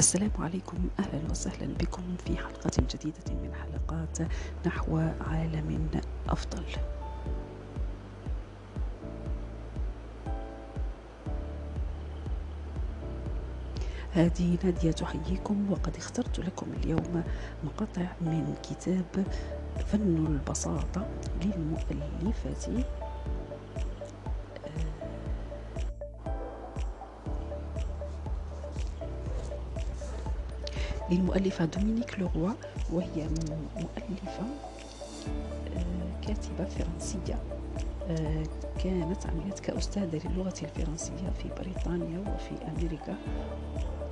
السلام عليكم. أهلا وسهلا بكم في حلقة جديدة من حلقات نحو عالم أفضل. هذه نادية تحييكم وقد اخترت لكم اليوم مقاطع من كتاب فن البساطة للمؤلفة للمؤلفة دومينيك لوروا وهي مؤلفة آه، كاتبة فرنسية. آه، كانت عملت كأستاذة للغة الفرنسية في بريطانيا وفي أمريكا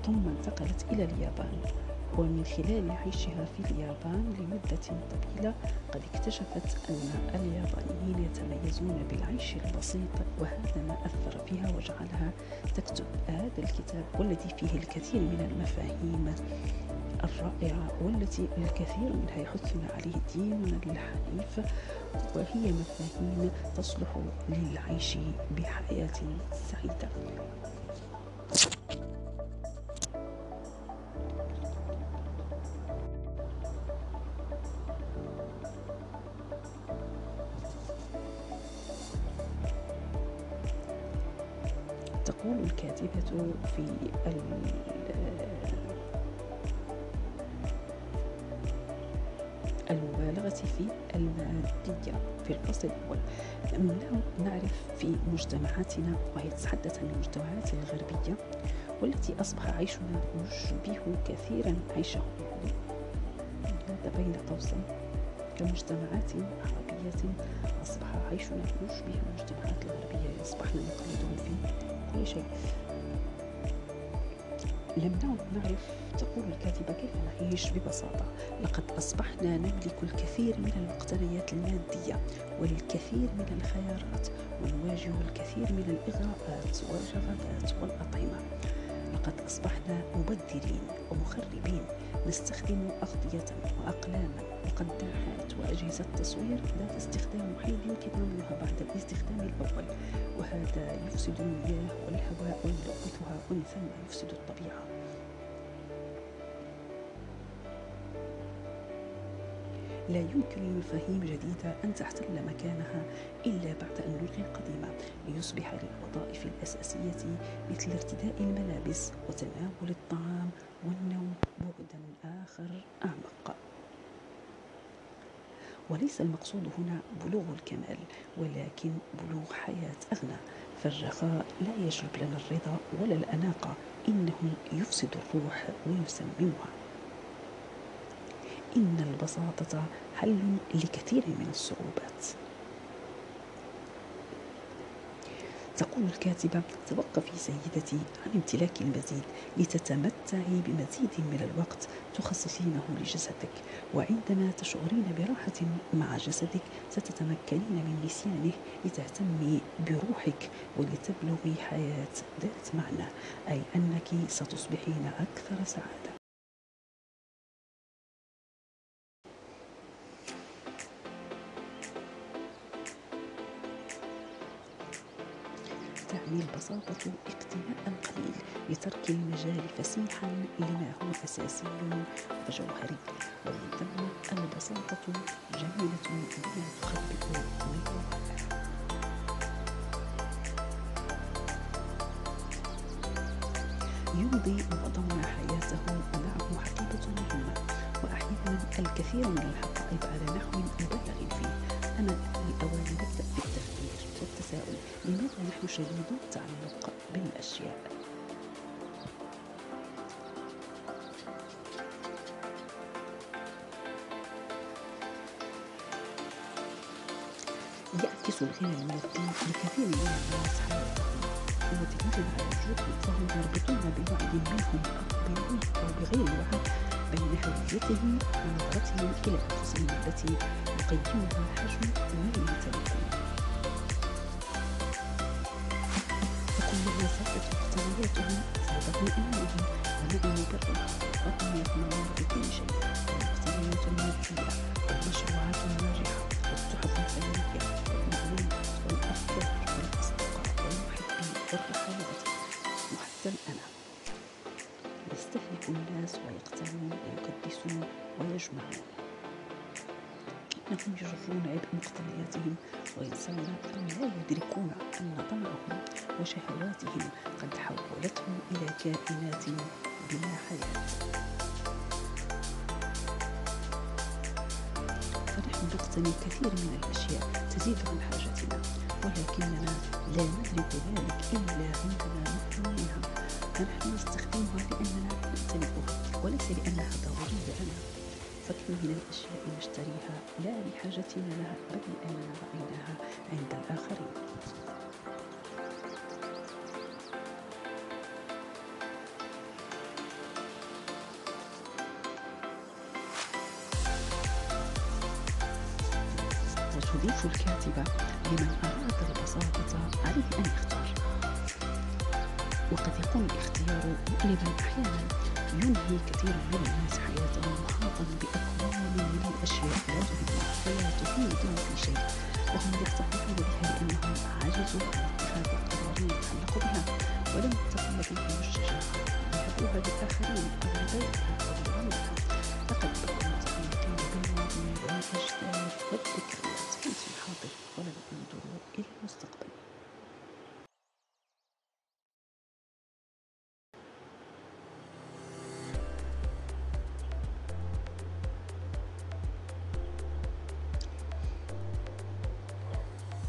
ثم انتقلت إلى اليابان. ومن خلال عيشها في اليابان لمدة طويلة قد اكتشفت أن اليابانيين يتميزون بالعيش البسيط وهذا ما أثر فيها وجعلها تكتب هذا الكتاب والذي فيه الكثير من المفاهيم. الرائعة والتي الكثير منها يحثنا عليه ديننا الحنيف وهي مفاهيم تصلح للعيش بحياة سعيدة. تقول الكاتبة في المبالغة في المادية في الفصل الأول. نعرف في مجتمعاتنا وهي تتحدث عن المجتمعات الغربية والتي أصبح عيشنا يشبه كثيرا عيشهم. هذا بين قوسين. كمجتمعات عربية أصبح عيشنا يشبه المجتمعات الغربية. أصبحنا نقلدهم في كل شيء. لم نعد نعرف تقول الكاتبة كيف نعيش ببساطة؟ لقد أصبحنا نملك الكثير من المقتنيات المادية والكثير من الخيارات ونواجه الكثير من الإغراءات والرغبات والأطعمة. لقد أصبحنا مبذرين ومخربين نستخدم أغطية وأقلاما وقداحات وأجهزة تصوير ذات استخدام وحيد يمكن عملها بعد الاستخدام الأول وهذا يفسد المياه والهواء ويلوثها ومن ثم يفسد الطبيعة. لا يمكن لمفاهيم جديدة أن تحتل مكانها إلا بعد أن نلغي القديمة ليصبح للوظائف الأساسية مثل ارتداء الملابس وتناول الطعام والنوم بعدا آخر أعمق. وليس المقصود هنا بلوغ الكمال ولكن بلوغ حياة أغنى. فالرخاء لا يجلب لنا الرضا ولا الأناقة إنه يفسد الروح ويسممها. إن البساطة حل لكثير من الصعوبات. تقول الكاتبة توقفي سيدتي عن امتلاك المزيد لتتمتعي بمزيد من الوقت تخصصينه لجسدك وعندما تشعرين براحة مع جسدك ستتمكنين من نسيانه لتهتمي بروحك ولتبلغي حياة ذات معنى أي أنك ستصبحين أكثر سعادة. تعني البساطة اقتناء القليل لترك المجال فسيحا لما هو أساسي وجوهري. ومن ثم البساطة جميلة بما تخبئ من يمضي معظمنا حياته معه حقيبة مهمة. وأحيانا الكثير من الحقائب على نحو مبالغ فيه. أنا الأوان نبدأ بالتفكير والتساؤل لماذا نحن شديدو التعلق بالأشياء؟ يعكس الغنى المادي لكثير من الناس حياتهم ودليل على فهم يربطون بوعي منهم أو بغير وعي بين هويتهم ونظرتهم إلى أنفسهم التي يقيمها حجم ما يمتلكون حياتهم صادقوا إليهم ولديه بر الأب يتمنى بكل شيء النفسية الناجية والمشروعات الناجحة والصحف الفنية والمعلومات والأخبار والأصدقاء والمحبين والرحلات وحتى الأنا يستهلك الناس ويقتنون ويكدسون ويجمعون أنهم يجرون عبء وينسون أو لا يدركون أن طمعهم وشهواتهم قد حولتهم إلى كائنات بلا حياة. فنحن نقتني كثير من الأشياء تزيد عن حاجتنا ولكننا لا ندرك ذلك إلا عندما منها فنحن نستخدمها لأننا نمتلكها وليس لأنها ضرورية لنا. فكم من الأشياء نشتريها لا لحاجتنا لها بل لأننا رأيناها عند الآخرين. وتضيف الكاتبة لمن أراد البساطة عليه أن يختار. وقد يكون الاختيار مؤلما أحيانا. ينهي كثير من الناس حياتهم محاطا بأكوام من الأشياء لا تهمهم ولا تفيدهم في شيء. وهم يستعملون بها لأنهم عجزوا عن اتخاذ قرار يتعلق بها ولم تكن لديهم الشجاعة. ليهبوها للآخرين أو لبيعها أو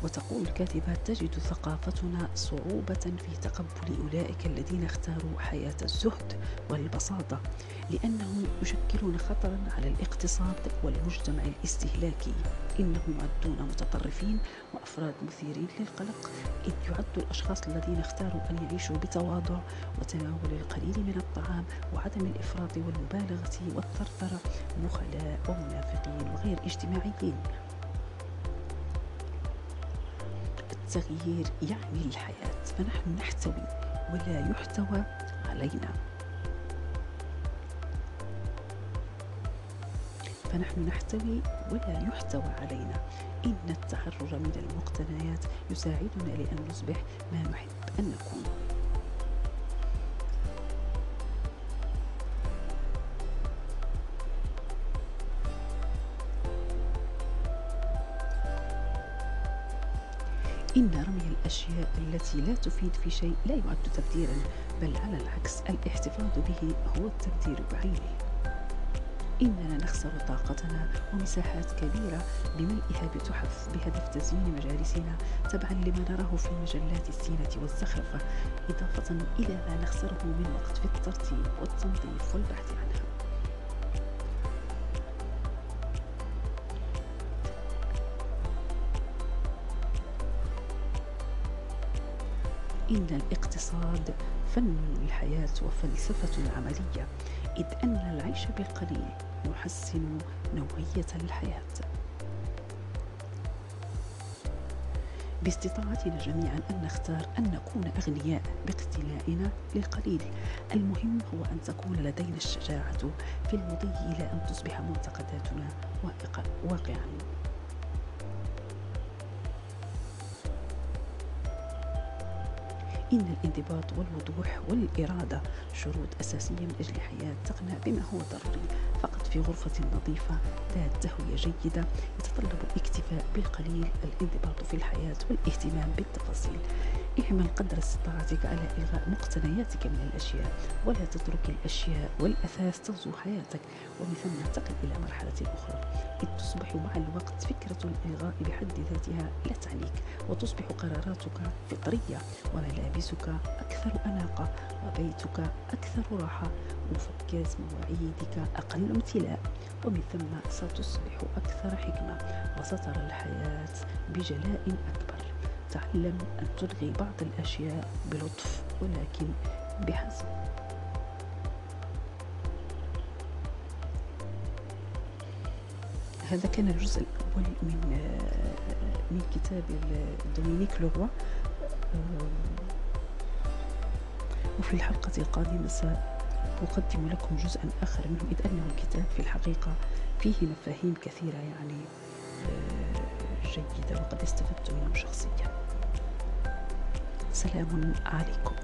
وتقول الكاتبة تجد ثقافتنا صعوبة في تقبل أولئك الذين اختاروا حياة الزهد والبساطة لأنهم يشكلون خطرا على الاقتصاد والمجتمع الاستهلاكي. إنهم يعدون متطرفين وأفراد مثيرين للقلق. إذ يعد الأشخاص الذين اختاروا أن يعيشوا بتواضع وتناول القليل من الطعام وعدم الإفراط والمبالغة والثرثرة بخلاء ومنافقين وغير اجتماعيين. التغيير يعني الحياة فنحن نحتوي ولا يحتوى علينا. فنحن نحتوي ولا يحتوى علينا. إن التحرر من المقتنيات يساعدنا لأن نصبح ما نحب أن نكون. إن رمي الأشياء التي لا تفيد في شيء لا يعد تبذيرا بل على العكس الاحتفاظ به هو التبذير بعينه. إننا نخسر طاقتنا ومساحات كبيرة بملئها بتحف بهدف تزيين مجالسنا تبعا لما نراه في مجلات الزينة والزخرفة إضافة إلى ما نخسره من وقت في الترتيب والتنظيف والبحث عنها. إن الاقتصاد فن الحياة وفلسفة عملية إذ أن العيش بالقليل يحسن نوعية الحياة. باستطاعتنا جميعا أن نختار أن نكون أغنياء باقتنائنا للقليل. المهم هو أن تكون لدينا الشجاعة في المضي إلى أن تصبح معتقداتنا واقعا. إن الانضباط والوضوح والإرادة شروط أساسية من أجل حياة تقنع بما هو ضروري. في غرفة نظيفة ذات تهوية جيدة يتطلب الاكتفاء بالقليل الانضباط في الحياة والاهتمام بالتفاصيل. اعمل قدر استطاعتك على إلغاء مقتنياتك من الأشياء ولا تترك الأشياء والأثاث تغزو حياتك. ومن ثم انتقل إلى مرحلة أخرى. إذ تصبح مع الوقت فكرة الإلغاء بحد ذاتها لا تعنيك وتصبح قراراتك فطرية وملابسك أكثر أناقة وبيتك أكثر راحة. ومفكات مواعيدك أقل امتلاء ومن ثم ستصبح أكثر حكمة وسترى الحياة بجلاء أكبر. تعلم أن تلغي بعض الأشياء بلطف ولكن بحزم. هذا كان الجزء الأول من من كتاب دومينيك لوروا وفي الحلقة القادمة سأقدم لكم جزءا آخر منه إذ أنه الكتاب في الحقيقة فيه مفاهيم كثيرة يعني جيدة وقد استفدت منه شخصيا. سلام عليكم.